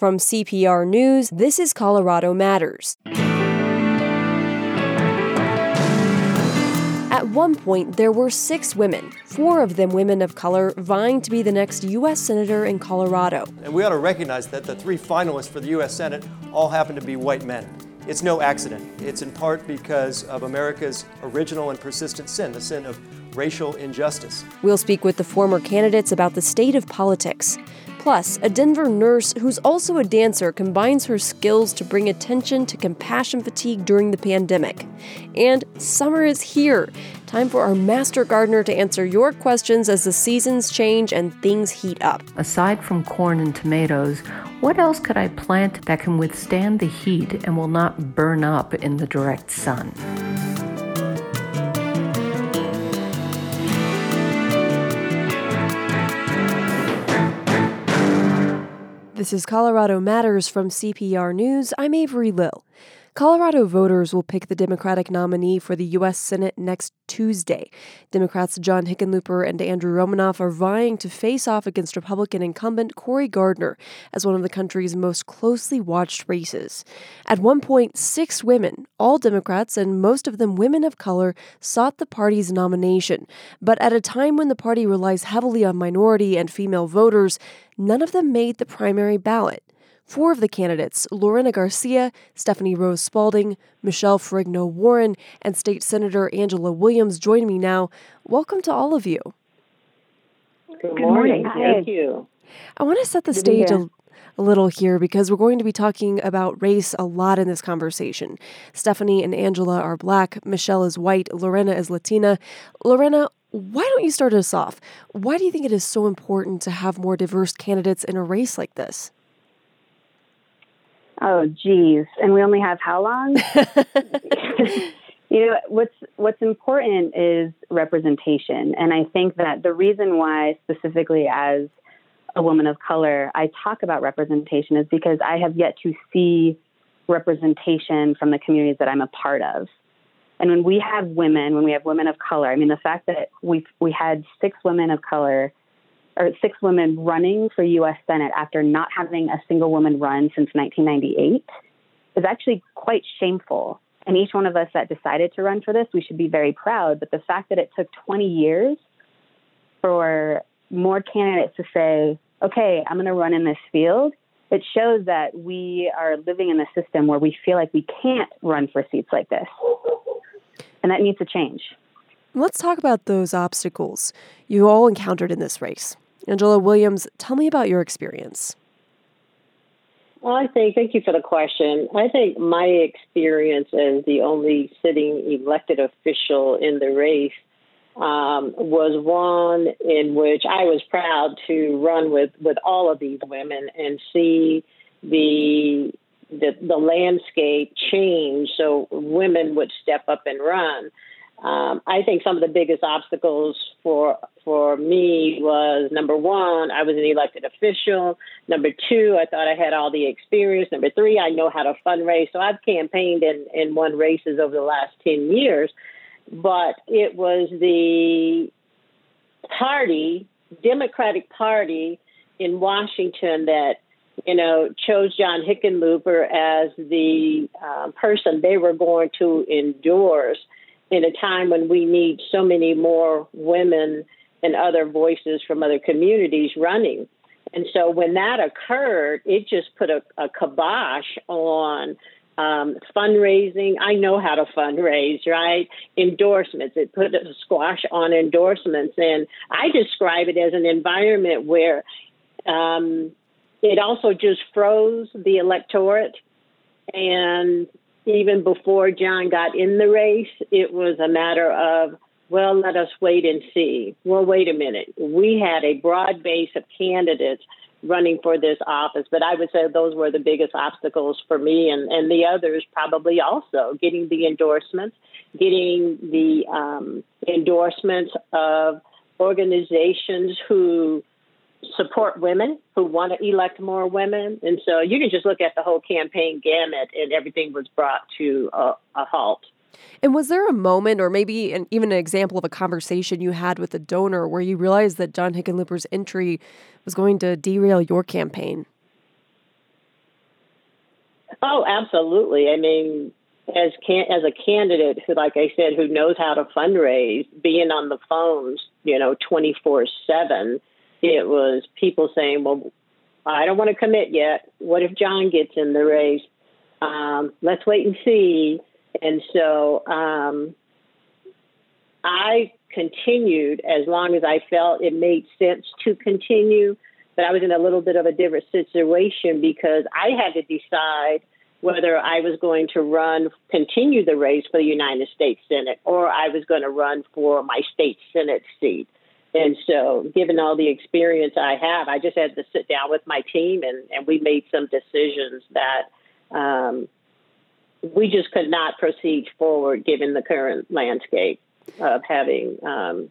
From CPR News, this is Colorado Matters. At one point, there were six women, four of them women of color, vying to be the next U.S. Senator in Colorado. And we ought to recognize that the three finalists for the U.S. Senate all happen to be white men. It's no accident. It's in part because of America's original and persistent sin, the sin of racial injustice. We'll speak with the former candidates about the state of politics. Plus, a Denver nurse who's also a dancer combines her skills to bring attention to compassion fatigue during the pandemic. And summer is here. Time for our master gardener to answer your questions as the seasons change and things heat up. Aside from corn and tomatoes, what else could I plant that can withstand the heat and will not burn up in the direct sun? This is Colorado Matters from CPR News. I'm Avery Lill. Colorado voters will pick the Democratic nominee for the U.S. Senate next Tuesday. Democrats John Hickenlooper and Andrew Romanoff are vying to face off against Republican incumbent Cory Gardner as one of the country's most closely watched races. At one point, six women, all Democrats and most of them women of color, sought the party's nomination. But at a time when the party relies heavily on minority and female voters, none of them made the primary ballot. Four of the candidates, Lorena Garcia, Stephanie Rose Spalding, Michelle Ferrigno Warren, and State Senator Angela Williams, join me now. Welcome to all of you. Good morning. Thank you. I want to set the stage a, a little here because we're going to be talking about race a lot in this conversation. Stephanie and Angela are black, Michelle is white, Lorena is Latina. Lorena, why don't you start us off? Why do you think it is so important to have more diverse candidates in a race like this? Oh, geez. And we only have how long? you know, what's what's important is representation. And I think that the reason why specifically as a woman of color, I talk about representation is because I have yet to see representation from the communities that I'm a part of. And when we have women, when we have women of color, I mean, the fact that we we had six women of color or six women running for U.S. Senate after not having a single woman run since 1998 is actually quite shameful. And each one of us that decided to run for this, we should be very proud. But the fact that it took 20 years for more candidates to say, okay, I'm going to run in this field, it shows that we are living in a system where we feel like we can't run for seats like this. And that needs to change. Let's talk about those obstacles you all encountered in this race. Angela Williams, tell me about your experience. Well, I think, thank you for the question. I think my experience as the only sitting elected official in the race um, was one in which I was proud to run with, with all of these women and see the, the, the landscape change so women would step up and run. Um, I think some of the biggest obstacles for for me was number one, I was an elected official. Number two, I thought I had all the experience. Number three, I know how to fundraise. So I've campaigned and, and won races over the last ten years, but it was the party, Democratic Party in Washington that you know, chose John Hickenlooper as the um, person they were going to endorse in a time when we need so many more women and other voices from other communities running. And so when that occurred, it just put a, a kibosh on um, fundraising. I know how to fundraise, right? Endorsements. It put a squash on endorsements. And I describe it as an environment where um, it also just froze the electorate and even before John got in the race, it was a matter of, well, let us wait and see. Well, wait a minute. We had a broad base of candidates running for this office, but I would say those were the biggest obstacles for me and, and the others probably also getting the endorsements, getting the um, endorsements of organizations who support women who want to elect more women. And so you can just look at the whole campaign gamut, and everything was brought to a, a halt. And was there a moment, or maybe an, even an example of a conversation you had with a donor where you realized that John Hickenlooper's entry was going to derail your campaign? Oh, absolutely. I mean, as can as a candidate who, like I said, who knows how to fundraise, being on the phones, you know, twenty four seven, it was people saying, "Well, I don't want to commit yet. What if John gets in the race? Um, let's wait and see." And so um, I continued as long as I felt it made sense to continue. But I was in a little bit of a different situation because I had to decide whether I was going to run, continue the race for the United States Senate, or I was going to run for my state Senate seat. And so, given all the experience I have, I just had to sit down with my team and, and we made some decisions that um, we just could not proceed forward given the current landscape of having um,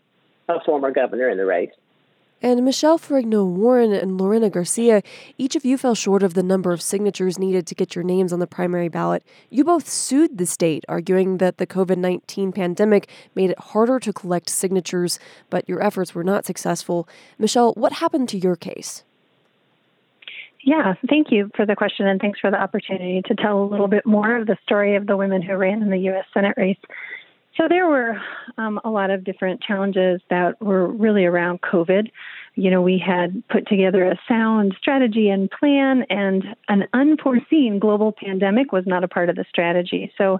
a former governor in the race. And Michelle Ferrigno Warren and Lorena Garcia, each of you fell short of the number of signatures needed to get your names on the primary ballot. You both sued the state, arguing that the COVID 19 pandemic made it harder to collect signatures, but your efforts were not successful. Michelle, what happened to your case? Yeah, thank you for the question and thanks for the opportunity to tell a little bit more of the story of the women who ran in the U.S. Senate race. So there were um, a lot of different challenges that were really around COVID. You know, we had put together a sound strategy and plan, and an unforeseen global pandemic was not a part of the strategy. So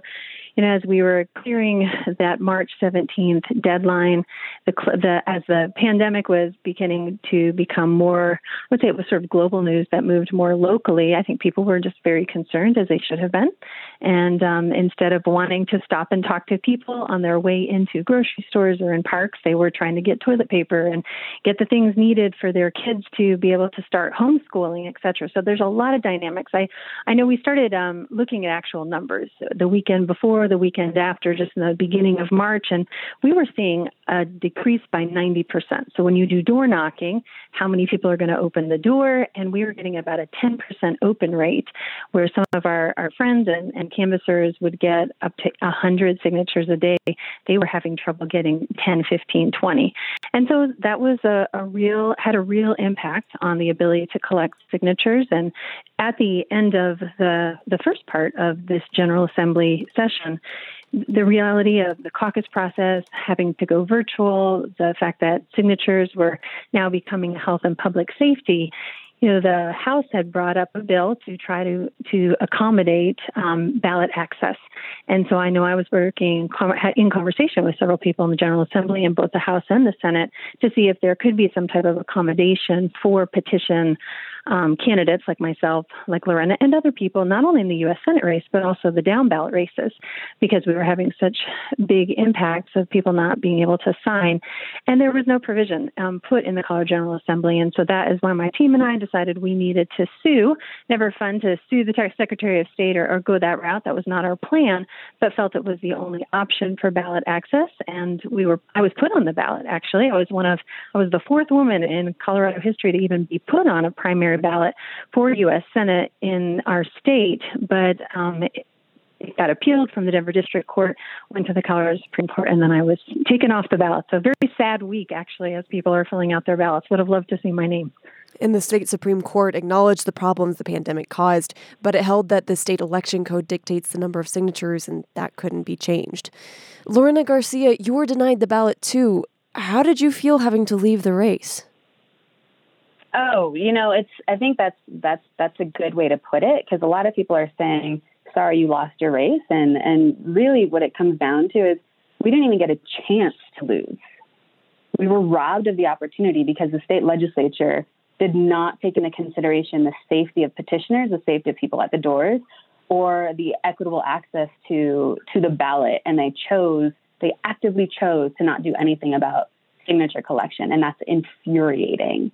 you know, as we were clearing that March 17th deadline, the, the, as the pandemic was beginning to become more, I would say it was sort of global news that moved more locally, I think people were just very concerned, as they should have been. And um, instead of wanting to stop and talk to people on their way into grocery stores or in parks, they were trying to get toilet paper and get the things needed for their kids to be able to start homeschooling, et cetera. So there's a lot of dynamics. I, I know we started um, looking at actual numbers the weekend before the weekend after, just in the beginning of March, and we were seeing a decrease by 90%. So when you do door knocking, how many people are going to open the door? And we were getting about a 10% open rate, where some of our, our friends and, and canvassers would get up to 100 signatures a day. They were having trouble getting 10, 15, 20. And so that was a, a real, had a real impact on the ability to collect signatures. And at the end of the, the first part of this General Assembly session, the reality of the caucus process having to go virtual, the fact that signatures were now becoming health and public safety, you know, the House had brought up a bill to try to to accommodate um, ballot access, and so I know I was working in conversation with several people in the General Assembly in both the House and the Senate to see if there could be some type of accommodation for petition um, candidates like myself, like Lorena, and other people, not only in the U.S. Senate race, but also the down ballot races, because we were having such big impacts of people not being able to sign. And there was no provision um, put in the Colorado General Assembly. And so that is why my team and I decided we needed to sue. Never fun to sue the Secretary of State or, or go that route. That was not our plan, but felt it was the only option for ballot access. And we were, I was put on the ballot, actually. I was one of, I was the fourth woman in Colorado history to even be put on a primary ballot for U.S. Senate in our state, but um, it, it got appealed from the Denver District Court, went to the Colorado Supreme Court, and then I was taken off the ballot. So, very sad week, actually, as people are filling out their ballots. Would have loved to see my name. And the state Supreme Court acknowledged the problems the pandemic caused, but it held that the state election code dictates the number of signatures and that couldn't be changed. Lorena Garcia, you were denied the ballot too. How did you feel having to leave the race? Oh, you know, it's. I think that's that's that's a good way to put it because a lot of people are saying, "Sorry, you lost your race," and and really, what it comes down to is we didn't even get a chance to lose. We were robbed of the opportunity because the state legislature did not take into consideration the safety of petitioners, the safety of people at the doors, or the equitable access to to the ballot, and they chose. They actively chose to not do anything about signature collection, and that's infuriating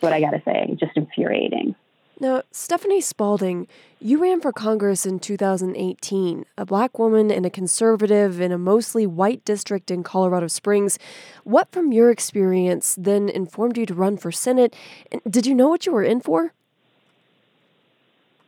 what I got to say. Just infuriating. Now, Stephanie Spalding, you ran for Congress in 2018, a black woman and a conservative in a mostly white district in Colorado Springs. What from your experience then informed you to run for Senate? Did you know what you were in for?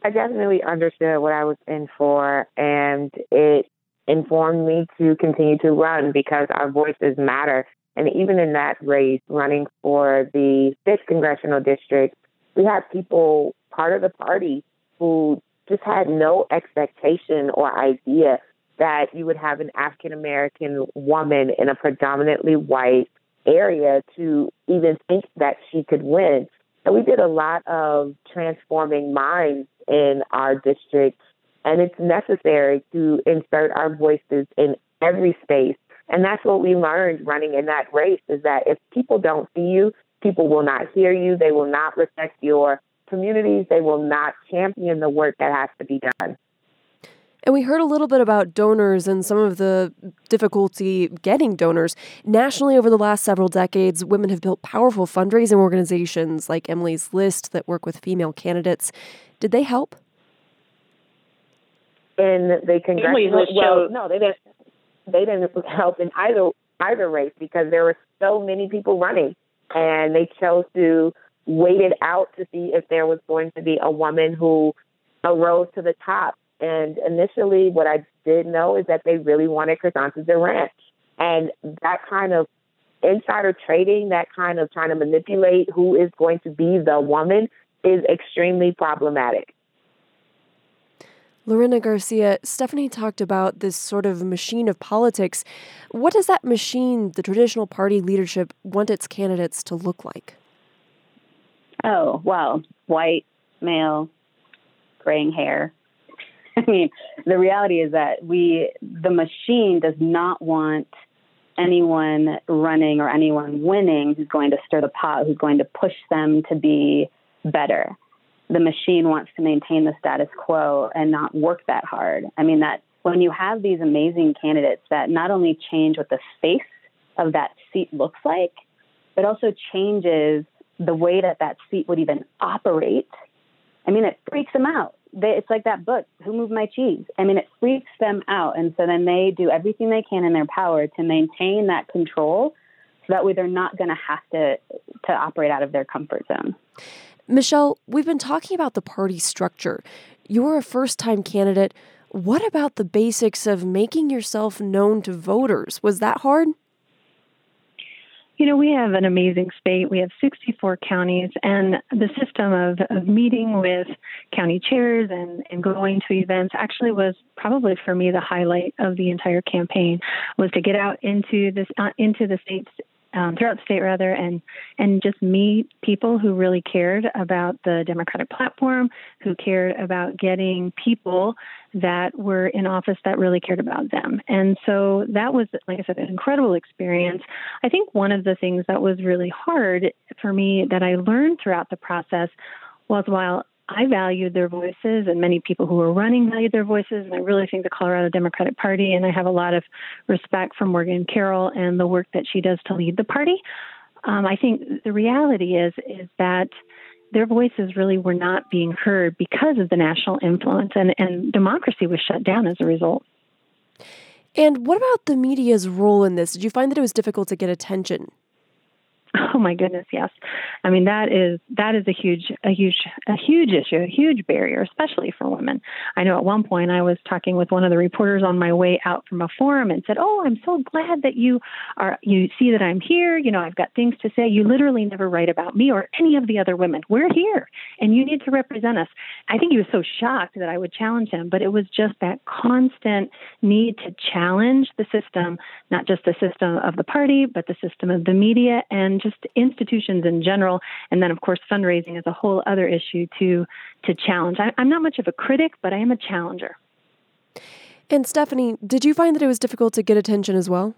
I definitely understood what I was in for, and it informed me to continue to run because our voices matter. And even in that race, running for the 5th congressional district, we had people, part of the party, who just had no expectation or idea that you would have an African American woman in a predominantly white area to even think that she could win. And we did a lot of transforming minds in our district, and it's necessary to insert our voices in every space. And that's what we learned running in that race is that if people don't see you, people will not hear you, they will not respect your communities, they will not champion the work that has to be done. And we heard a little bit about donors and some of the difficulty getting donors. Nationally, over the last several decades, women have built powerful fundraising organizations like Emily's List that work with female candidates. Did they help? In the congressional, well, no, they didn't. They didn't help in either either race because there were so many people running, and they chose to wait it out to see if there was going to be a woman who arose to the top and initially, what I did know is that they really wanted Crisanta Duran. And that kind of insider trading, that kind of trying to manipulate who is going to be the woman, is extremely problematic. Lorena Garcia, Stephanie talked about this sort of machine of politics. What does that machine, the traditional party leadership, want its candidates to look like? Oh, well, white, male, graying hair, I mean, the reality is that we, the machine does not want anyone running or anyone winning who's going to stir the pot, who's going to push them to be better. The machine wants to maintain the status quo and not work that hard. I mean, that when you have these amazing candidates that not only change what the face of that seat looks like, but also changes the way that that seat would even operate. I mean, it freaks them out they, it's like that book, Who Moved My Cheese? I mean, it freaks them out. And so then they do everything they can in their power to maintain that control so that way they're not going to have to to operate out of their comfort zone. Michelle, we've been talking about the party structure. You're a first time candidate. What about the basics of making yourself known to voters? Was that hard? You know, we have an amazing state. We have 64 counties, and the system of, of meeting with county chairs and, and going to events actually was probably for me the highlight of the entire campaign was to get out into this uh, into the states um, throughout the state rather and and just meet people who really cared about the democratic platform who cared about getting people that were in office that really cared about them. And so that was like i said an incredible experience. I think one of the things that was really hard for me that i learned throughout the process was while I valued their voices, and many people who were running valued their voices. And I really think the Colorado Democratic Party, and I have a lot of respect for Morgan Carroll and the work that she does to lead the party. Um, I think the reality is is that their voices really were not being heard because of the national influence, and, and democracy was shut down as a result. And what about the media's role in this? Did you find that it was difficult to get attention? Oh my goodness, yes. I mean that is that is a huge a huge a huge issue, a huge barrier, especially for women. I know at one point I was talking with one of the reporters on my way out from a forum and said, "Oh, I'm so glad that you are you see that I'm here. You know, I've got things to say. You literally never write about me or any of the other women. We're here, and you need to represent us." I think he was so shocked that I would challenge him, but it was just that constant need to challenge the system, not just the system of the party, but the system of the media and just institutions in general. And then, of course, fundraising is a whole other issue to to challenge. I, I'm not much of a critic, but I am a challenger. And Stephanie, did you find that it was difficult to get attention as well?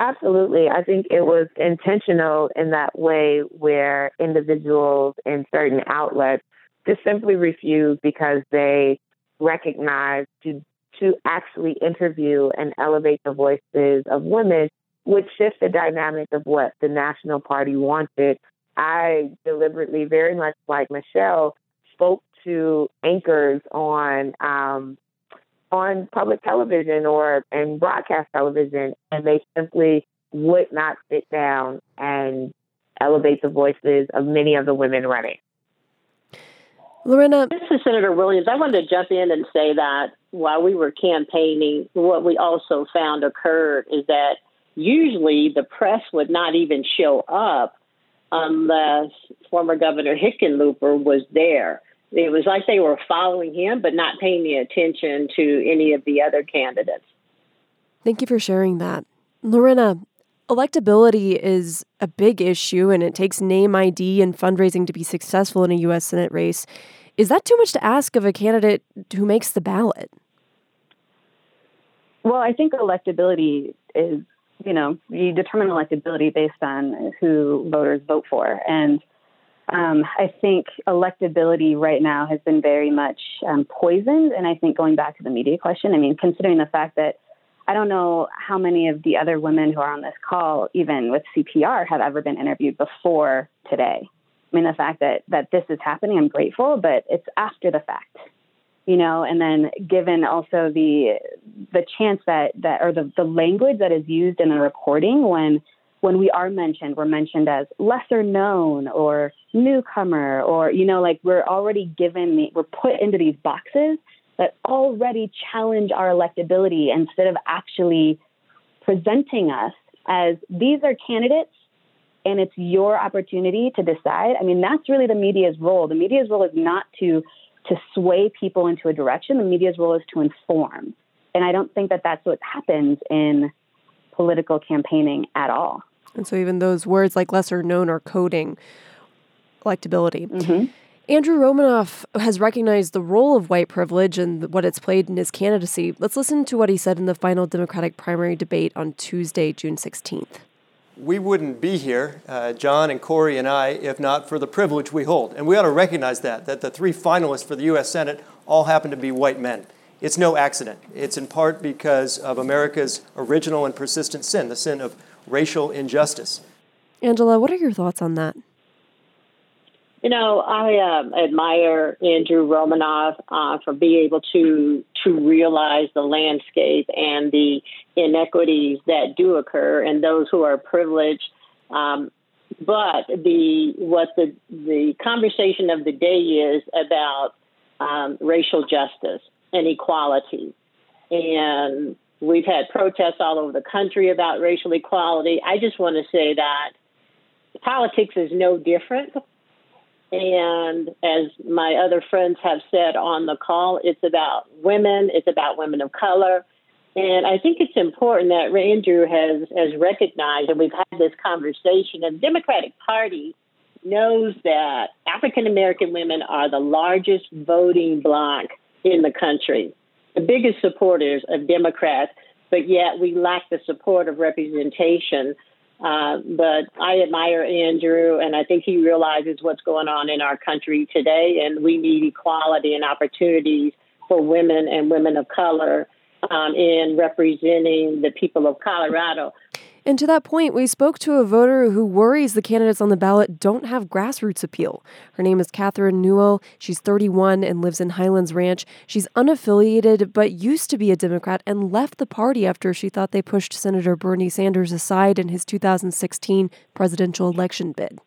Absolutely. I think it was intentional in that way where individuals in certain outlets just simply refused because they recognize to to actually interview and elevate the voices of women would shift the dynamic of what the National Party wanted. I deliberately, very much like Michelle, spoke to anchors on um, on public television or in broadcast television, and they simply would not sit down and elevate the voices of many of the women running. Lorena. This is Senator Williams. I wanted to jump in and say that while we were campaigning, what we also found occurred is that usually the press would not even show up unless former Governor Hickenlooper was there. it was like they were following him, but not paying the attention to any of the other candidates. Thank you for sharing that. Lorena, electability is a big issue and it takes name ID and fundraising to be successful in a U.S. Senate race. Is that too much to ask of a candidate who makes the ballot? Well, I think electability is, you know, you determine electability based on who voters vote for. And um, I think electability right now has been very much um, poisoned. And I think going back to the media question, I mean, considering the fact that I don't know how many of the other women who are on this call, even with CPR, have ever been interviewed before today. I mean, the fact that, that this is happening, I'm grateful, but it's after the fact, you know, and then given also the the chance that, that or the, the language that is used in the recording when when we are mentioned, we're mentioned as lesser known or newcomer, or, you know, like we're already given, the, we're put into these boxes that already challenge our electability instead of actually presenting us as these are candidates and it's your opportunity to decide. I mean, that's really the media's role. The media's role is not to to sway people into a direction. The media's role is to inform. And I don't think that that's what happens in political campaigning at all. And so even those words like lesser known or coding electability. Mm-hmm. Andrew Romanoff has recognized the role of white privilege and what it's played in his candidacy. Let's listen to what he said in the final Democratic primary debate on Tuesday, June 16th. We wouldn't be here, uh, John and Cory and I, if not for the privilege we hold. And we ought to recognize that, that the three finalists for the U.S. Senate all happen to be white men. It's no accident. It's in part because of America's original and persistent sin, the sin of racial injustice. Angela, what are your thoughts on that? You know, I uh, admire Andrew Romanoff uh, for being able to to realize the landscape and the inequities that do occur, and those who are privileged. Um, but the what the the conversation of the day is about um, racial justice and equality, and we've had protests all over the country about racial equality. I just want to say that politics is no different and as my other friends have said on the call, it's about women, it's about women of color. And I think it's important that Andrew has, has recognized, and we've had this conversation, and the Democratic Party knows that African American women are the largest voting bloc in the country, the biggest supporters of Democrats, but yet we lack the support of representation. Uh, but I admire Andrew, and I think he realizes what's going on in our country today, and we need equality and opportunities for women and women of color um, in representing the people of Colorado. And to that point, we spoke to a voter who worries the candidates on the ballot don't have grassroots appeal. Her name is Catherine Newell. She's 31 and lives in Highlands Ranch. She's unaffiliated, but used to be a Democrat and left the party after she thought they pushed Senator Bernie Sanders aside in his 2016 presidential election bid.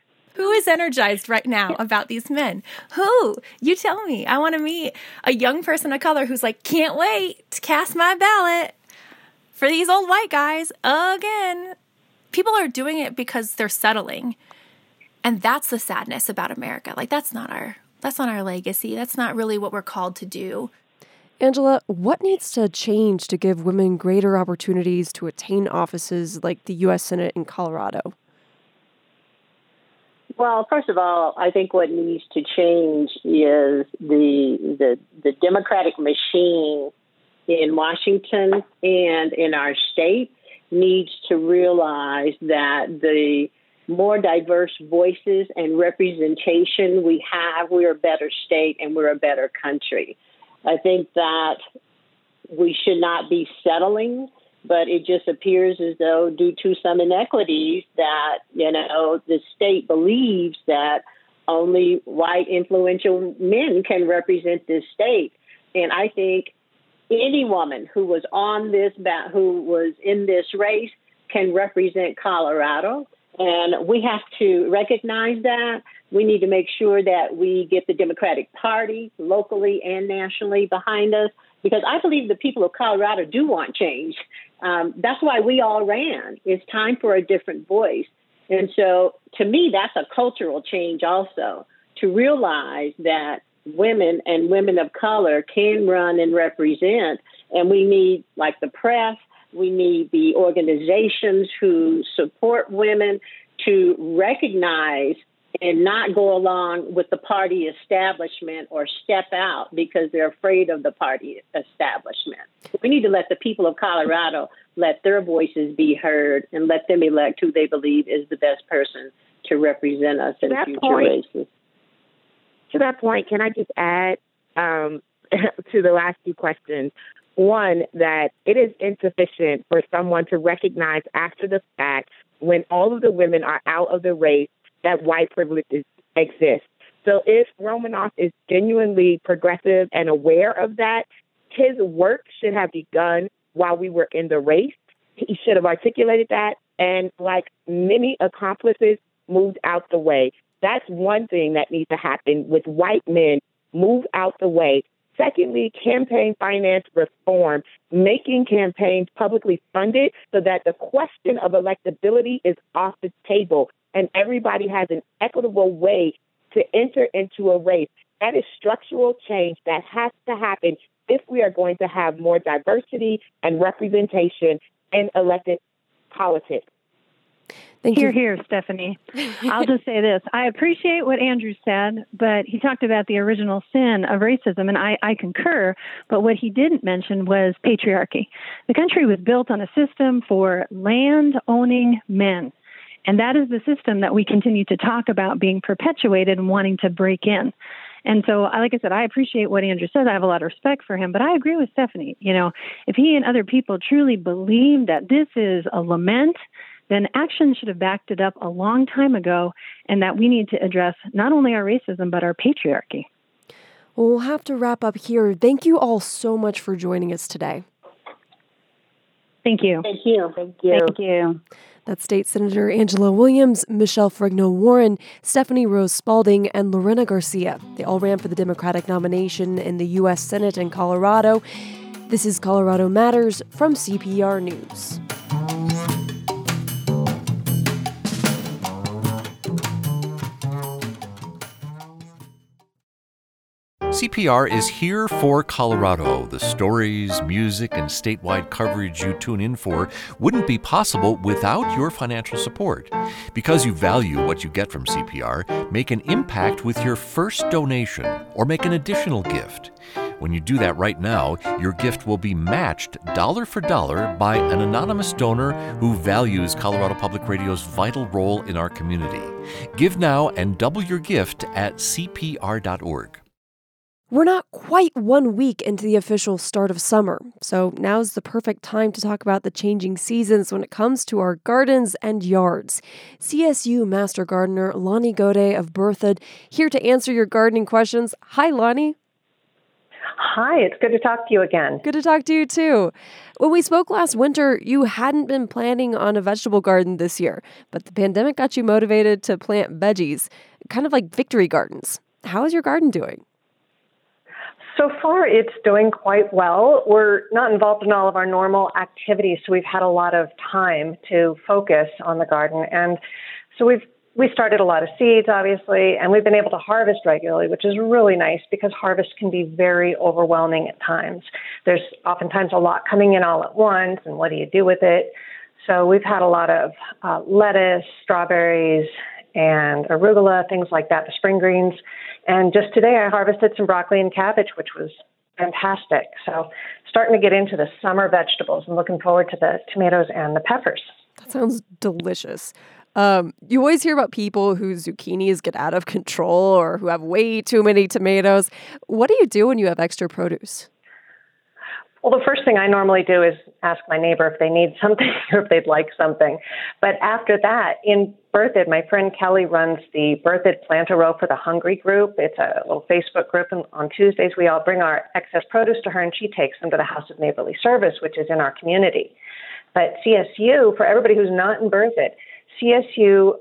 Who is energized right now about these men? Who? You tell me. I want to meet a young person of color who's like, can't wait to cast my ballot for these old white guys again. People are doing it because they're settling. And that's the sadness about America. Like that's not our that's not our legacy. That's not really what we're called to do. Angela, what needs to change to give women greater opportunities to attain offices like the US Senate in Colorado? Well, first of all, I think what needs to change is the the, the democratic machine in Washington and in our state needs to realize that the more diverse voices and representation we have, we're a better state and we're a better country. I think that we should not be settling, but it just appears as though, due to some inequities, that you know the state believes that only white influential men can represent this state, and I think any woman who was on this ba- who was in this race can represent Colorado. And we have to recognize that. We need to make sure that we get the Democratic Party locally and nationally behind us because I believe the people of Colorado do want change. Um, that's why we all ran. It's time for a different voice. And so to me, that's a cultural change also to realize that women and women of color can run and represent. And we need, like the press, we need the organizations who support women to recognize and not go along with the party establishment or step out because they're afraid of the party establishment. We need to let the people of Colorado let their voices be heard and let them elect who they believe is the best person to represent us in future point, races. To that point, can I just add um, to the last two questions? One, that it is insufficient for someone to recognize after the fact when all of the women are out of the race that white privilege exists. So if Romanoff is genuinely progressive and aware of that, his work should have begun while we were in the race. He should have articulated that and, like many accomplices, moved out the way. That's one thing that needs to happen with white men. Move out the way. Secondly, campaign finance reform, making campaigns publicly funded so that the question of electability is off the table and everybody has an equitable way to enter into a race. That is structural change that has to happen if we are going to have more diversity and representation in elected politics. Thank here, you. here, Stephanie. I'll just say this. I appreciate what Andrew said, but he talked about the original sin of racism, and I, I concur. But what he didn't mention was patriarchy. The country was built on a system for land owning men. And that is the system that we continue to talk about being perpetuated and wanting to break in. And so, like I said, I appreciate what Andrew says. I have a lot of respect for him, but I agree with Stephanie. You know, if he and other people truly believe that this is a lament, then action should have backed it up a long time ago, and that we need to address not only our racism, but our patriarchy. Well, we'll have to wrap up here. Thank you all so much for joining us today. Thank you. Thank you. Thank you. Thank you. That's State Senator Angela Williams, Michelle Ferrigno Warren, Stephanie Rose Spalding, and Lorena Garcia. They all ran for the Democratic nomination in the U.S. Senate in Colorado. This is Colorado Matters from CPR News. CPR is here for Colorado. The stories, music, and statewide coverage you tune in for wouldn't be possible without your financial support. Because you value what you get from CPR, make an impact with your first donation or make an additional gift. When you do that right now, your gift will be matched dollar for dollar by an anonymous donor who values Colorado Public Radio's vital role in our community. Give now and double your gift at cpr.org. We're not quite one week into the official start of summer, so now's the perfect time to talk about the changing seasons when it comes to our gardens and yards. CSU Master Gardener Lonnie Gode of Berthoud here to answer your gardening questions. Hi, Lonnie. Hi, it's good to talk to you again. Good to talk to you too. When we spoke last winter, you hadn't been planning on a vegetable garden this year, but the pandemic got you motivated to plant veggies, kind of like victory gardens. How is your garden doing? So far, it's doing quite well. We're not involved in all of our normal activities, so we've had a lot of time to focus on the garden. And so we've we started a lot of seeds, obviously, and we've been able to harvest regularly, which is really nice because harvest can be very overwhelming at times. There's oftentimes a lot coming in all at once, and what do you do with it? So we've had a lot of uh, lettuce, strawberries, and arugula, things like that, the spring greens. And just today I harvested some broccoli and cabbage, which was fantastic. So starting to get into the summer vegetables and looking forward to the tomatoes and the peppers. That sounds delicious. Um, you always hear about people whose zucchinis get out of control or who have way too many tomatoes. What do you do when you have extra produce? Well, the first thing I normally do is ask my neighbor if they need something or if they'd like something. But after that, in Berthoud, my friend Kelly runs the Berthoud Plant a Row for the Hungry group. It's a little Facebook group, and on Tuesdays we all bring our excess produce to her, and she takes them to the House of Neighborly Service, which is in our community. But CSU, for everybody who's not in Berthoud, CSU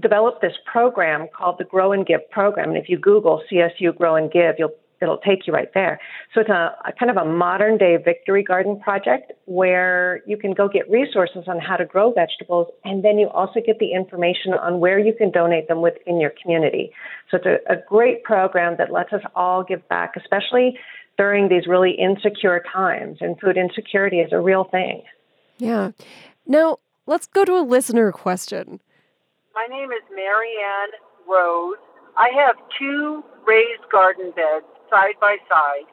developed this program called the Grow and Give program. And if you Google CSU Grow and Give, you'll it'll take you right there. So it's a, a, kind of a modern day victory garden project where you can go get resources on how to grow vegetables, and then you also get the information on where you can donate them within your community. So it's a, a great program that lets us all give back, especially during these really insecure times. And food insecurity is a real thing. Yeah. Now let's go to a listener question. My name is Marianne Rose. I have two raised garden beds side by side.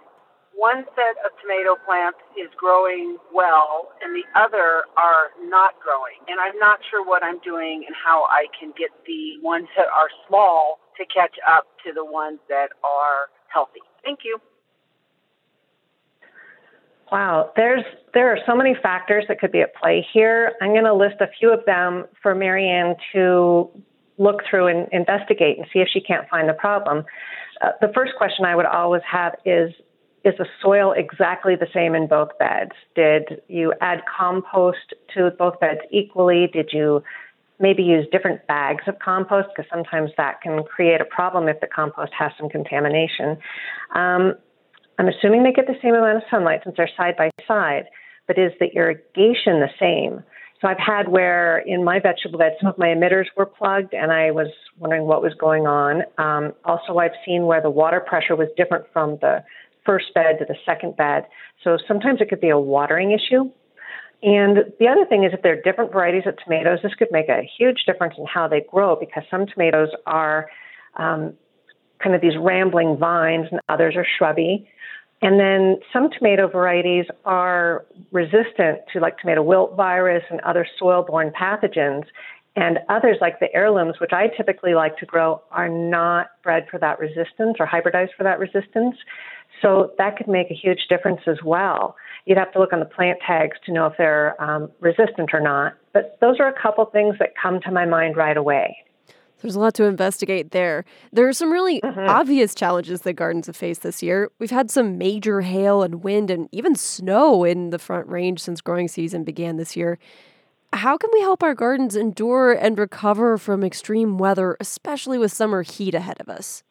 One set of tomato plants is growing well, and the other are not growing. And I'm not sure what I'm doing and how I can get the ones that are small to catch up to the ones that are healthy. Thank you. Wow, there's there are so many factors that could be at play here. I'm going to list a few of them for Marianne to look through and investigate and see if she can't find the problem. Uh, the first question I would always have is Is the soil exactly the same in both beds? Did you add compost to both beds equally? Did you maybe use different bags of compost? Because sometimes that can create a problem if the compost has some contamination. Um, I'm assuming they get the same amount of sunlight since they're side by side, but is the irrigation the same? So I've had where in my vegetable bed some of my emitters were plugged, and I was wondering what was going on. Um, also, I've seen where the water pressure was different from the first bed to the second bed. So sometimes it could be a watering issue. And the other thing is, if there are different varieties of tomatoes, this could make a huge difference in how they grow because some tomatoes are um, kind of these rambling vines and others are shrubby. And then some tomato varieties are resistant to like tomato wilt virus and other soil borne pathogens. And others, like the heirlooms, which I typically like to grow, are not bred for that resistance or hybridized for that resistance. So that could make a huge difference as well. You'd have to look on the plant tags to know if they're um, resistant or not. But those are a couple things that come to my mind right away. There's a lot to investigate there. There are some really mm-hmm. obvious challenges that gardens have faced this year. We've had some major hail and wind and even snow in the front range since growing season began this year. How can we help our gardens endure and recover from extreme weather, especially with summer heat ahead of us?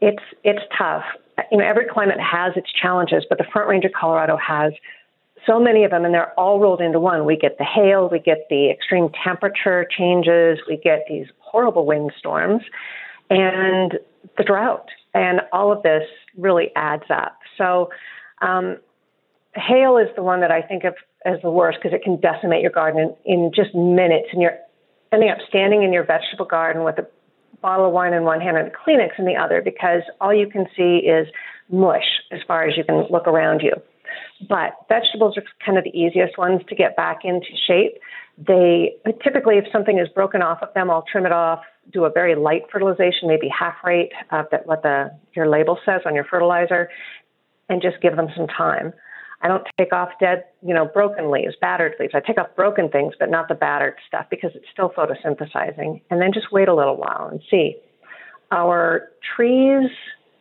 It's it's tough. You know, every climate has its challenges, but the Front Range of Colorado has so many of them, and they're all rolled into one. We get the hail, we get the extreme temperature changes, we get these horrible windstorms, and the drought. And all of this really adds up. So, um, hail is the one that I think of as the worst because it can decimate your garden in, in just minutes, and you're ending up standing in your vegetable garden with a bottle of wine in one hand and a Kleenex in the other because all you can see is mush as far as you can look around you. But vegetables are kind of the easiest ones to get back into shape. They typically, if something is broken off of them, I'll trim it off, do a very light fertilization, maybe half rate of that what the your label says on your fertilizer, and just give them some time. I don't take off dead, you know, broken leaves, battered leaves. I take off broken things, but not the battered stuff because it's still photosynthesizing. And then just wait a little while and see. Our trees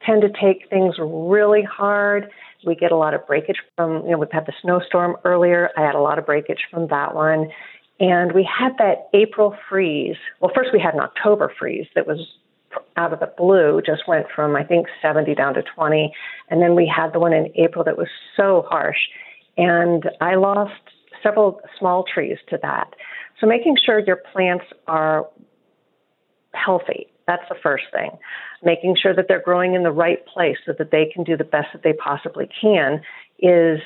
tend to take things really hard we get a lot of breakage from, you know, we've had the snowstorm earlier. I had a lot of breakage from that one. And we had that April freeze. Well, first we had an October freeze that was out of the blue, just went from, I think, 70 down to 20. And then we had the one in April that was so harsh. And I lost several small trees to that. So making sure your plants are healthy that's the first thing. Making sure that they're growing in the right place so that they can do the best that they possibly can is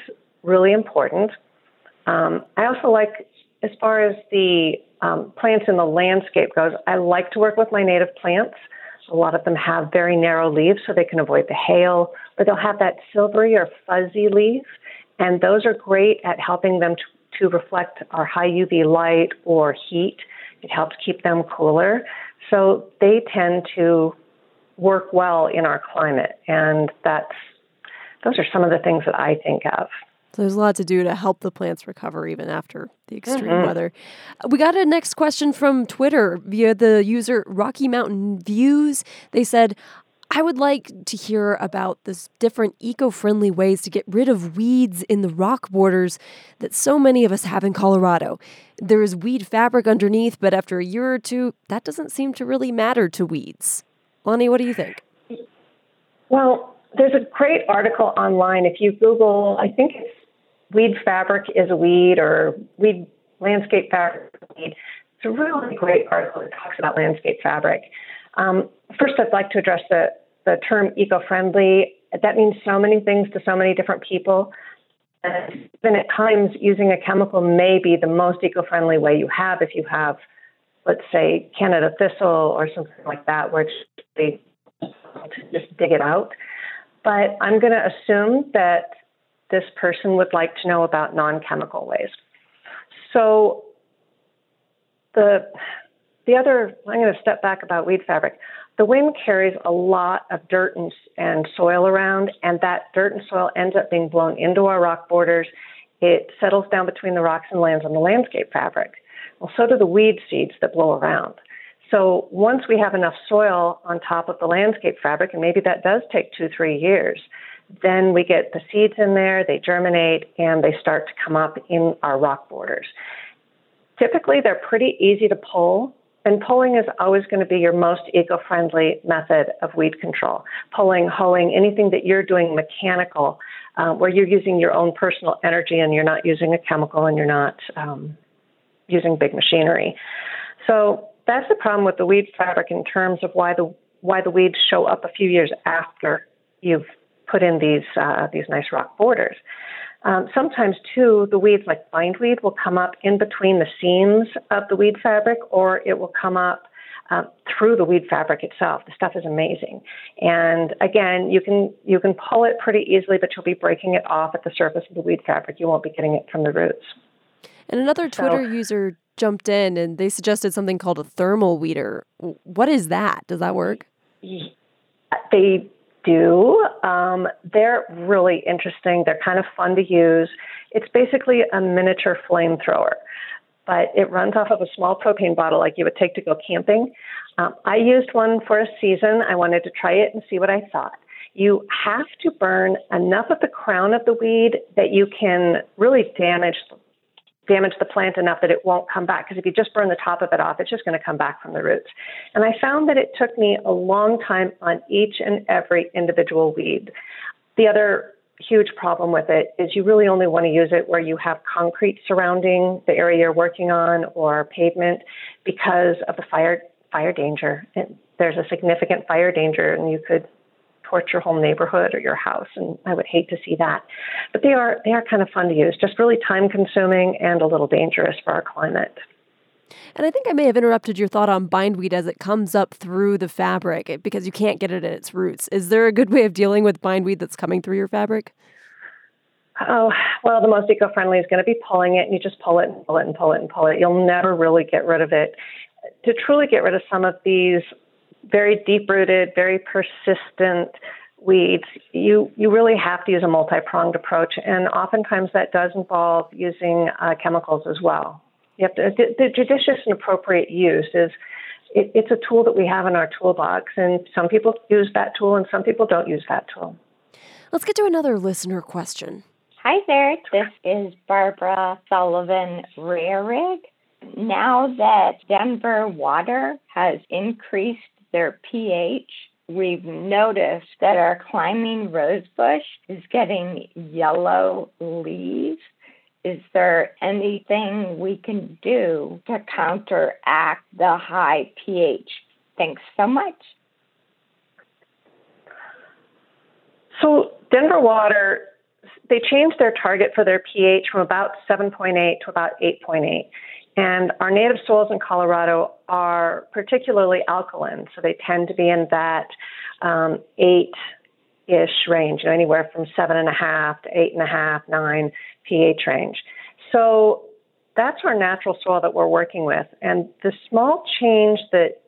really important. Um, I also like, as far as the um, plants in the landscape goes, I like to work with my native plants. A lot of them have very narrow leaves so they can avoid the hail, but they'll have that silvery or fuzzy leaf, and those are great at helping them to, to reflect our high UV light or heat. It helps keep them cooler. So they tend to work well in our climate, and that's those are some of the things that I think of. So there's a lot to do to help the plants recover even after the extreme mm-hmm. weather. We got a next question from Twitter via the user Rocky Mountain Views. They said, I would like to hear about this different eco-friendly ways to get rid of weeds in the rock borders that so many of us have in Colorado. There is weed fabric underneath, but after a year or two, that doesn't seem to really matter to weeds. Lonnie, what do you think? Well, there's a great article online. If you Google, I think it's weed fabric is a weed or weed landscape fabric weed. It's a really great article that talks about landscape fabric. Um, first, I'd like to address the, the term eco friendly. That means so many things to so many different people. And at times, using a chemical may be the most eco friendly way you have if you have, let's say, Canada thistle or something like that, where it's just dig it out. But I'm going to assume that this person would like to know about non chemical ways. So, the, the other, I'm going to step back about weed fabric. The wind carries a lot of dirt and, and soil around, and that dirt and soil ends up being blown into our rock borders. It settles down between the rocks and lands on the landscape fabric. Well, so do the weed seeds that blow around. So once we have enough soil on top of the landscape fabric, and maybe that does take two, three years, then we get the seeds in there, they germinate, and they start to come up in our rock borders. Typically, they're pretty easy to pull, and pulling is always going to be your most eco friendly method of weed control. Pulling, hoeing, anything that you're doing mechanical, uh, where you're using your own personal energy and you're not using a chemical and you're not um, using big machinery. So that's the problem with the weed fabric in terms of why the why the weeds show up a few years after you've put in these uh, these nice rock borders. Um, sometimes too, the weeds like bindweed will come up in between the seams of the weed fabric, or it will come up uh, through the weed fabric itself. The stuff is amazing, and again, you can you can pull it pretty easily, but you'll be breaking it off at the surface of the weed fabric. You won't be getting it from the roots. And another Twitter so, user jumped in and they suggested something called a thermal weeder. What is that? Does that work? They do. Um, they're really interesting. They're kind of fun to use. It's basically a miniature flamethrower, but it runs off of a small propane bottle like you would take to go camping. Um, I used one for a season. I wanted to try it and see what I thought. You have to burn enough of the crown of the weed that you can really damage damage the plant enough that it won't come back. Because if you just burn the top of it off, it's just going to come back from the roots. And I found that it took me a long time on each and every individual weed. The other huge problem with it is you really only want to use it where you have concrete surrounding the area you're working on or pavement because of the fire fire danger. there's a significant fire danger, and you could torch your whole neighborhood or your house, and I would hate to see that. But they are they are kind of fun to use, just really time consuming and a little dangerous for our climate. And I think I may have interrupted your thought on bindweed as it comes up through the fabric eh, because you can't get it at its roots. Is there a good way of dealing with bindweed that's coming through your fabric? Oh, well, the most eco friendly is going to be pulling it, and you just pull it and pull it and pull it and pull it. You'll never really get rid of it. To truly get rid of some of these very deep rooted, very persistent weeds, you, you really have to use a multi pronged approach. And oftentimes that does involve using uh, chemicals as well. You have to, the, the judicious and appropriate use is it, it's a tool that we have in our toolbox, and some people use that tool and some people don't use that tool. Let's get to another listener question. Hi there, this is Barbara Sullivan Rarig. Now that Denver water has increased their pH, we've noticed that our climbing rosebush is getting yellow leaves. Is there anything we can do to counteract the high pH? Thanks so much. So, Denver Water, they changed their target for their pH from about 7.8 to about 8.8. And our native soils in Colorado are particularly alkaline, so they tend to be in that um, eight ish range, you know, anywhere from seven and a half to eight and a half, nine pH range. So that's our natural soil that we're working with. And the small change that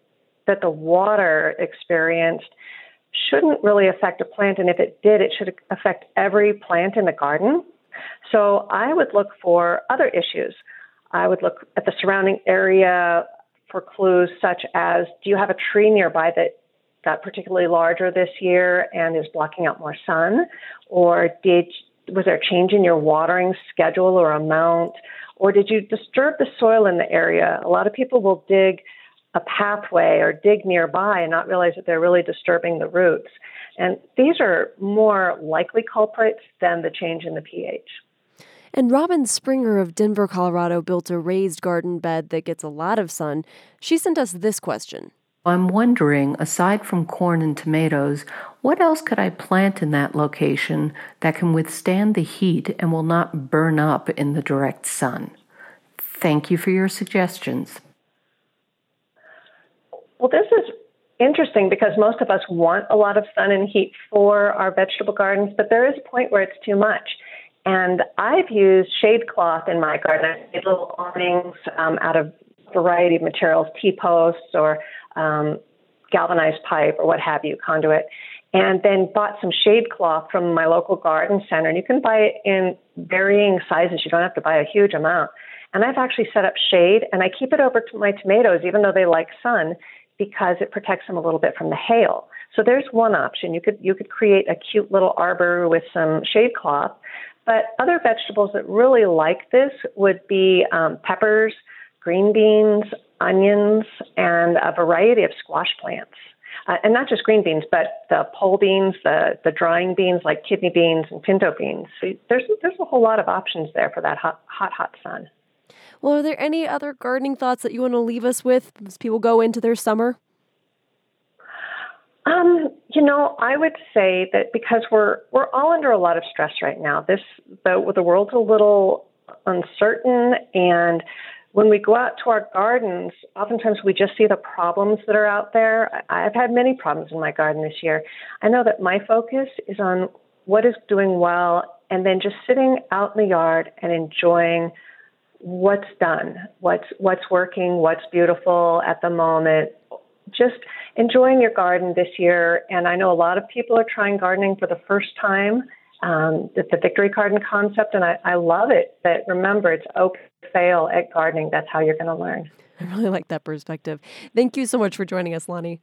that the water experienced shouldn't really affect a plant, and if it did, it should affect every plant in the garden. So I would look for other issues. I would look at the surrounding area for clues such as do you have a tree nearby that got particularly larger this year and is blocking out more sun? Or did was there a change in your watering schedule or amount? Or did you disturb the soil in the area? A lot of people will dig a pathway or dig nearby and not realize that they're really disturbing the roots. And these are more likely culprits than the change in the pH. And Robin Springer of Denver, Colorado built a raised garden bed that gets a lot of sun. She sent us this question. I'm wondering, aside from corn and tomatoes, what else could I plant in that location that can withstand the heat and will not burn up in the direct sun? Thank you for your suggestions. Well, this is interesting because most of us want a lot of sun and heat for our vegetable gardens, but there is a point where it's too much. And I've used shade cloth in my garden. I made little awnings um, out of a variety of materials, T posts or um, galvanized pipe or what have you, conduit. And then bought some shade cloth from my local garden center. And you can buy it in varying sizes. You don't have to buy a huge amount. And I've actually set up shade and I keep it over to my tomatoes, even though they like sun, because it protects them a little bit from the hail. So there's one option. You could you could create a cute little arbor with some shade cloth. But other vegetables that really like this would be um, peppers, green beans, onions, and a variety of squash plants. Uh, and not just green beans, but the pole beans, the, the drying beans like kidney beans and pinto beans. So there's, there's a whole lot of options there for that hot, hot, hot sun. Well, are there any other gardening thoughts that you want to leave us with as people go into their summer? Um, you know, I would say that because we're we're all under a lot of stress right now. This the the world's a little uncertain, and when we go out to our gardens, oftentimes we just see the problems that are out there. I've had many problems in my garden this year. I know that my focus is on what is doing well, and then just sitting out in the yard and enjoying what's done, what's what's working, what's beautiful at the moment. Just enjoying your garden this year, and I know a lot of people are trying gardening for the first time. Um, it's a victory garden concept, and I, I love it. But remember, it's to fail at gardening. That's how you're going to learn. I really like that perspective. Thank you so much for joining us, Lonnie.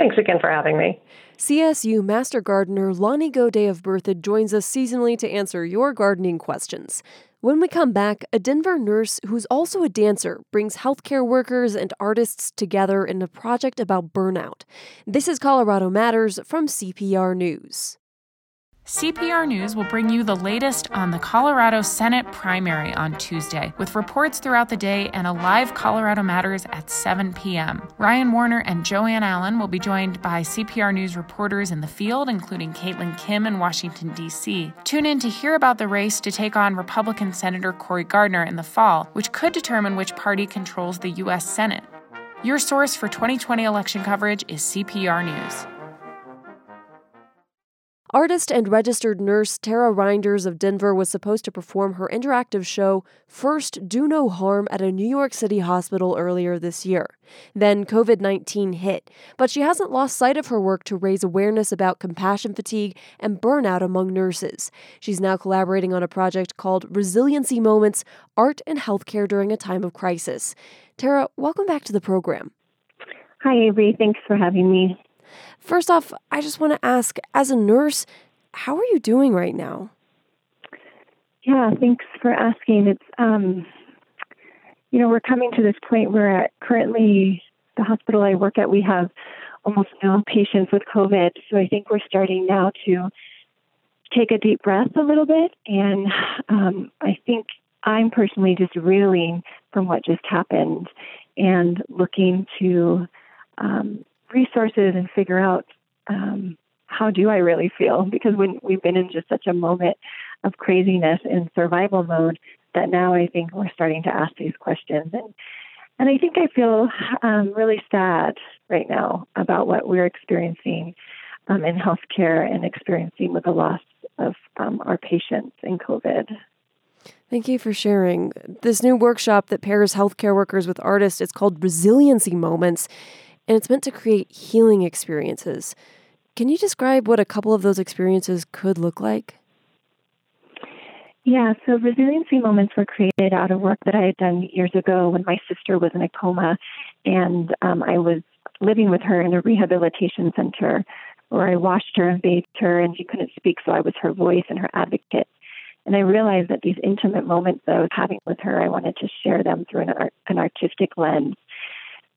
Thanks again for having me. CSU Master Gardener Lonnie Godet of Berthoud joins us seasonally to answer your gardening questions. When we come back, a Denver nurse who's also a dancer brings healthcare workers and artists together in a project about burnout. This is Colorado Matters from CPR News. CPR News will bring you the latest on the Colorado Senate primary on Tuesday, with reports throughout the day and a live Colorado Matters at 7 p.m. Ryan Warner and Joanne Allen will be joined by CPR News reporters in the field, including Caitlin Kim in Washington, D.C. Tune in to hear about the race to take on Republican Senator Cory Gardner in the fall, which could determine which party controls the U.S. Senate. Your source for 2020 election coverage is CPR News. Artist and registered nurse Tara Rynders of Denver was supposed to perform her interactive show First Do No Harm at a New York City hospital earlier this year. Then COVID 19 hit, but she hasn't lost sight of her work to raise awareness about compassion fatigue and burnout among nurses. She's now collaborating on a project called Resiliency Moments Art and Healthcare During a Time of Crisis. Tara, welcome back to the program. Hi, Avery. Thanks for having me. First off, I just want to ask as a nurse, how are you doing right now? Yeah, thanks for asking. It's, um, you know, we're coming to this point where at currently the hospital I work at, we have almost no patients with COVID. So I think we're starting now to take a deep breath a little bit. And um, I think I'm personally just reeling from what just happened and looking to um, resources and figure out um, how do I really feel? Because when we've been in just such a moment of craziness and survival mode, that now I think we're starting to ask these questions. And and I think I feel um, really sad right now about what we're experiencing um, in healthcare and experiencing with the loss of um, our patients in COVID. Thank you for sharing. This new workshop that pairs healthcare workers with artists, it's called Resiliency Moments and it's meant to create healing experiences. Can you describe what a couple of those experiences could look like? Yeah, so resiliency moments were created out of work that I had done years ago when my sister was in a coma, and um, I was living with her in a rehabilitation center where I washed her and bathed her, and she couldn't speak, so I was her voice and her advocate. And I realized that these intimate moments that I was having with her, I wanted to share them through an, art, an artistic lens.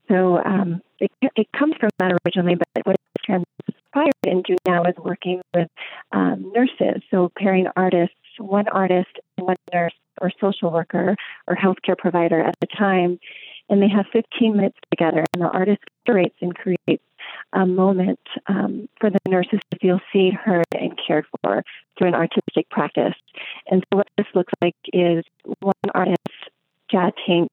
So um, it, it comes from that originally, but what it transpired into now is working with um, nurses, so pairing artists, one artist and one nurse or social worker or healthcare provider at a time, and they have 15 minutes together, and the artist curates and creates a moment um, for the nurses to feel seen, heard, and cared for through an artistic practice. And so, what this looks like is one artist Jad Tank.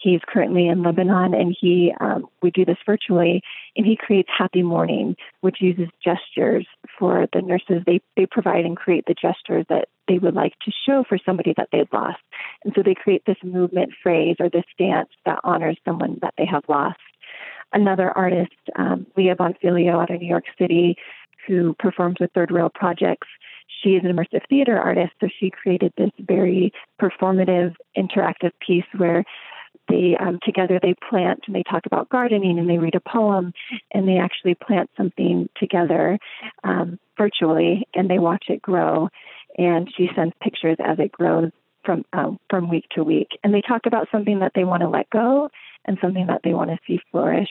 He's currently in Lebanon, and he um, we do this virtually, and he creates Happy Morning, which uses gestures for the nurses. They they provide and create the gestures that they would like to show for somebody that they've lost, and so they create this movement phrase or this dance that honors someone that they have lost. Another artist, um, Leah Bonfilio, out of New York City, who performs with Third Rail Projects she is an immersive theater artist, so she created this very performative, interactive piece where they um, together they plant and they talk about gardening and they read a poem and they actually plant something together um, virtually and they watch it grow. And she sends pictures as it grows from um, from week to week. And they talk about something that they want to let go and something that they want to see flourish.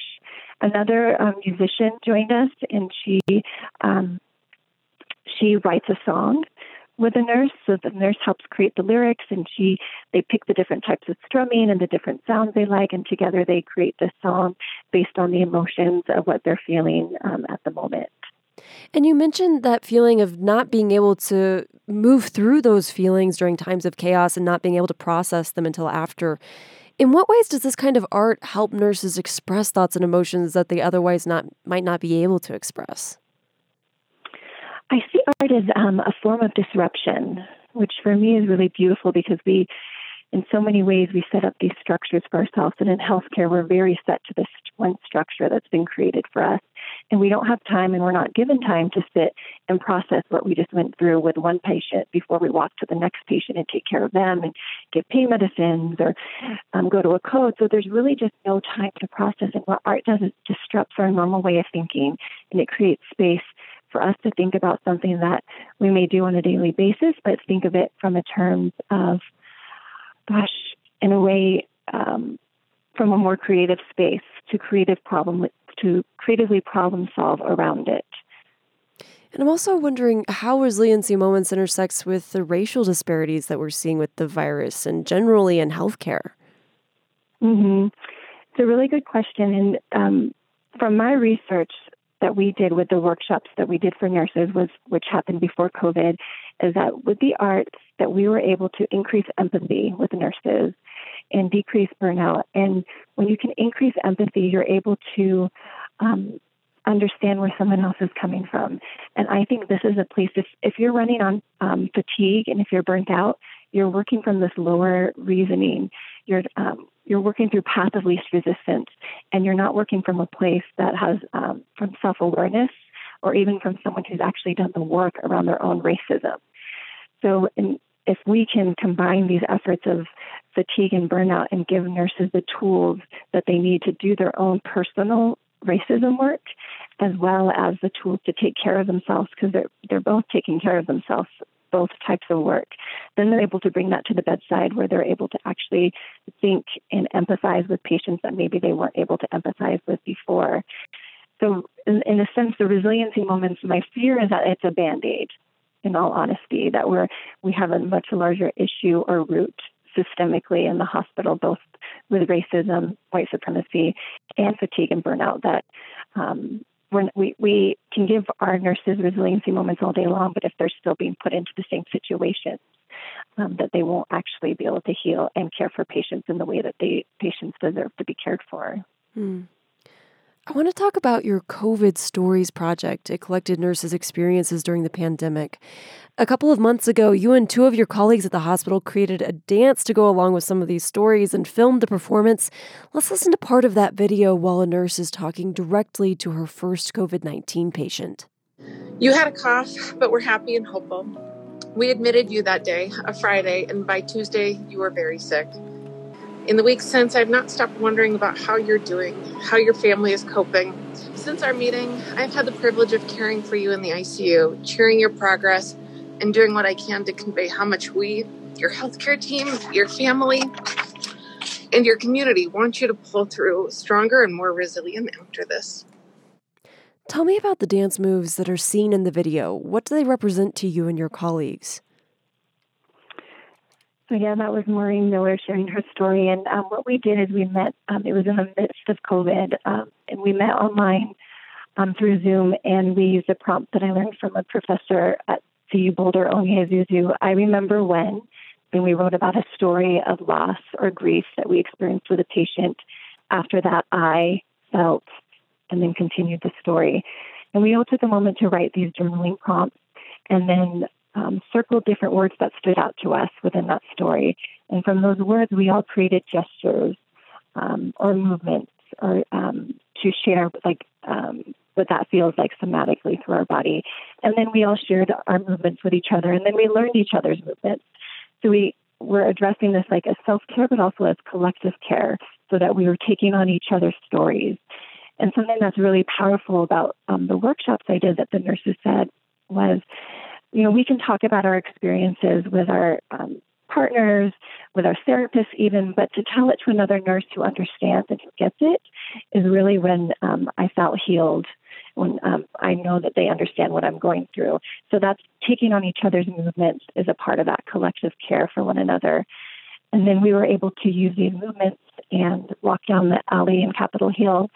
Another um, musician joined us and she um, she writes a song with a nurse so the nurse helps create the lyrics and she they pick the different types of strumming and the different sounds they like and together they create this song based on the emotions of what they're feeling um, at the moment. And you mentioned that feeling of not being able to move through those feelings during times of chaos and not being able to process them until after. In what ways does this kind of art help nurses express thoughts and emotions that they otherwise not might not be able to express I see art as um, a form of disruption, which for me is really beautiful because we, in so many ways, we set up these structures for ourselves. And in healthcare, we're very set to this one structure that's been created for us. And we don't have time and we're not given time to sit and process what we just went through with one patient before we walk to the next patient and take care of them and give pain medicines or um, go to a code. So there's really just no time to process. And what art does is disrupts our normal way of thinking and it creates space for us to think about something that we may do on a daily basis, but think of it from a terms of, gosh, in a way, um, from a more creative space to creative problem to creatively problem solve around it. And I'm also wondering how resiliency moments intersects with the racial disparities that we're seeing with the virus and generally in healthcare. Mm-hmm. It's a really good question, and um, from my research, that we did with the workshops that we did for nurses was which happened before COVID is that with the arts that we were able to increase empathy with nurses and decrease burnout. And when you can increase empathy, you're able to um, understand where someone else is coming from. And I think this is a place if, if you're running on um, fatigue and if you're burnt out, you're working from this lower reasoning. You're um, you're working through path of least resistance, and you're not working from a place that has um, from self awareness or even from someone who's actually done the work around their own racism. So, if we can combine these efforts of fatigue and burnout and give nurses the tools that they need to do their own personal racism work, as well as the tools to take care of themselves, because they're they're both taking care of themselves both types of work. Then they're able to bring that to the bedside where they're able to actually think and empathize with patients that maybe they weren't able to empathize with before. So, in, in a sense, the resiliency moments, my fear is that it's a band aid, in all honesty, that we're, we have a much larger issue or root systemically in the hospital, both with racism, white supremacy, and fatigue and burnout that um, we we can give our nurses resiliency moments all day long, but if they're still being put into the same situations, um, that they won't actually be able to heal and care for patients in the way that they patients deserve to be cared for. Hmm. I want to talk about your COVID Stories project. It collected nurses' experiences during the pandemic. A couple of months ago, you and two of your colleagues at the hospital created a dance to go along with some of these stories and filmed the performance. Let's listen to part of that video while a nurse is talking directly to her first COVID 19 patient. You had a cough, but we're happy and hopeful. We admitted you that day, a Friday, and by Tuesday, you were very sick. In the weeks since, I've not stopped wondering about how you're doing, how your family is coping. Since our meeting, I've had the privilege of caring for you in the ICU, cheering your progress, and doing what I can to convey how much we, your healthcare team, your family, and your community want you to pull through stronger and more resilient after this. Tell me about the dance moves that are seen in the video. What do they represent to you and your colleagues? So yeah, that was Maureen Miller sharing her story. And um, what we did is we met. Um, it was in the midst of COVID, um, and we met online um, through Zoom, and we used a prompt that I learned from a professor at CU Boulder, Onye Ozuzu. I remember when, and we wrote about a story of loss or grief that we experienced with a patient. After that, I felt, and then continued the story. And we all took a moment to write these journaling prompts, and then um, circled different words that stood out to us within that story. And from those words, we all created gestures um, or movements or um, to share like um, what that feels like somatically through our body. And then we all shared our movements with each other, and then we learned each other's movements. So we were addressing this like as self care, but also as collective care, so that we were taking on each other's stories. And something that's really powerful about um, the workshops I did that the nurses said was you know, we can talk about our experiences with our um, partners, with our therapists, even, but to tell it to another nurse who understands and who gets it is really when um, I felt healed. When um, I know that they understand what I'm going through. So that's taking on each other's movements is a part of that collective care for one another. And then we were able to use these movements and walk down the alley in Capitol Hill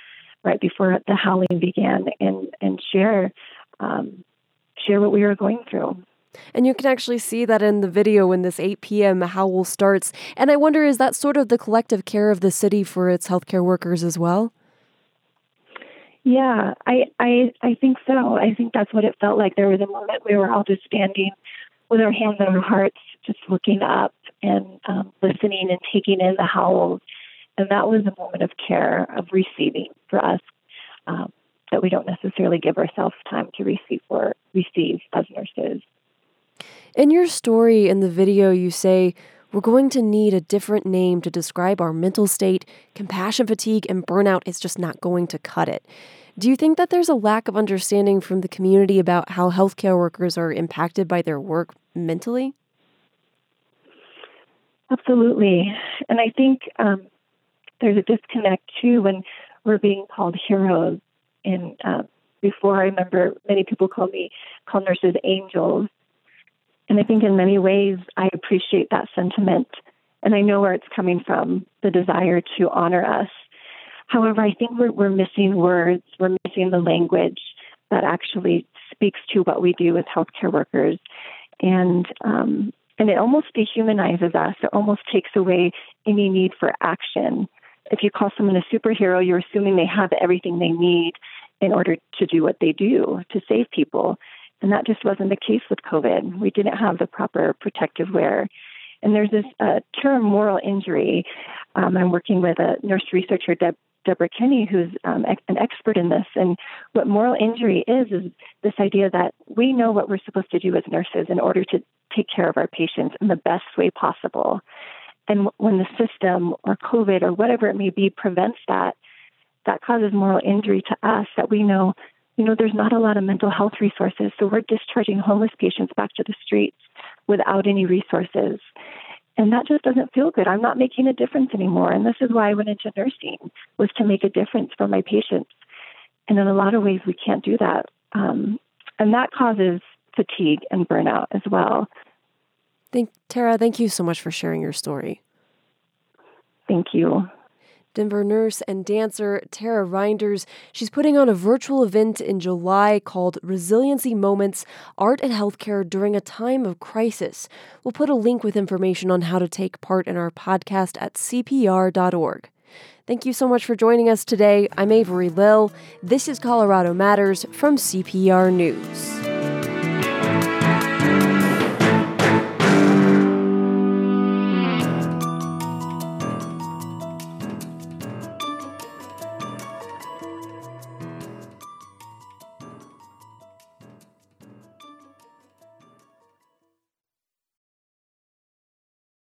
right before the howling began and, and share um, share what we were going through. And you can actually see that in the video when this 8 p.m. howl starts. And I wonder, is that sort of the collective care of the city for its healthcare workers as well? Yeah, I, I, I think so. I think that's what it felt like. There was a moment we were all just standing with our hands on our hearts, just looking up and um, listening and taking in the howls. And that was a moment of care, of receiving for us. Um, that we don't necessarily give ourselves time to receive or receive as nurses. In your story in the video, you say, we're going to need a different name to describe our mental state. Compassion fatigue and burnout is just not going to cut it. Do you think that there's a lack of understanding from the community about how healthcare workers are impacted by their work mentally? Absolutely. And I think um, there's a disconnect too when we're being called heroes and uh, before I remember many people call me call nurses angels. And I think in many ways I appreciate that sentiment and I know where it's coming from, the desire to honor us. However, I think we're, we're missing words, we're missing the language that actually speaks to what we do as healthcare workers. And um, and it almost dehumanizes us. It almost takes away any need for action. If you call someone a superhero, you're assuming they have everything they need in order to do what they do to save people. And that just wasn't the case with COVID. We didn't have the proper protective wear. And there's this uh, term, moral injury. Um, I'm working with a nurse researcher, Deb, Deborah Kinney, who's um, an expert in this. And what moral injury is, is this idea that we know what we're supposed to do as nurses in order to take care of our patients in the best way possible. And when the system or COVID or whatever it may be prevents that, that causes moral injury to us that we know, you know, there's not a lot of mental health resources. So we're discharging homeless patients back to the streets without any resources. And that just doesn't feel good. I'm not making a difference anymore. And this is why I went into nursing was to make a difference for my patients. And in a lot of ways, we can't do that. Um, and that causes fatigue and burnout as well. Thank Tara, thank you so much for sharing your story. Thank you. Denver nurse and dancer Tara Rynders. She's putting on a virtual event in July called Resiliency Moments Art and Healthcare During a Time of Crisis. We'll put a link with information on how to take part in our podcast at CPR.org. Thank you so much for joining us today. I'm Avery Lill. This is Colorado Matters from CPR News.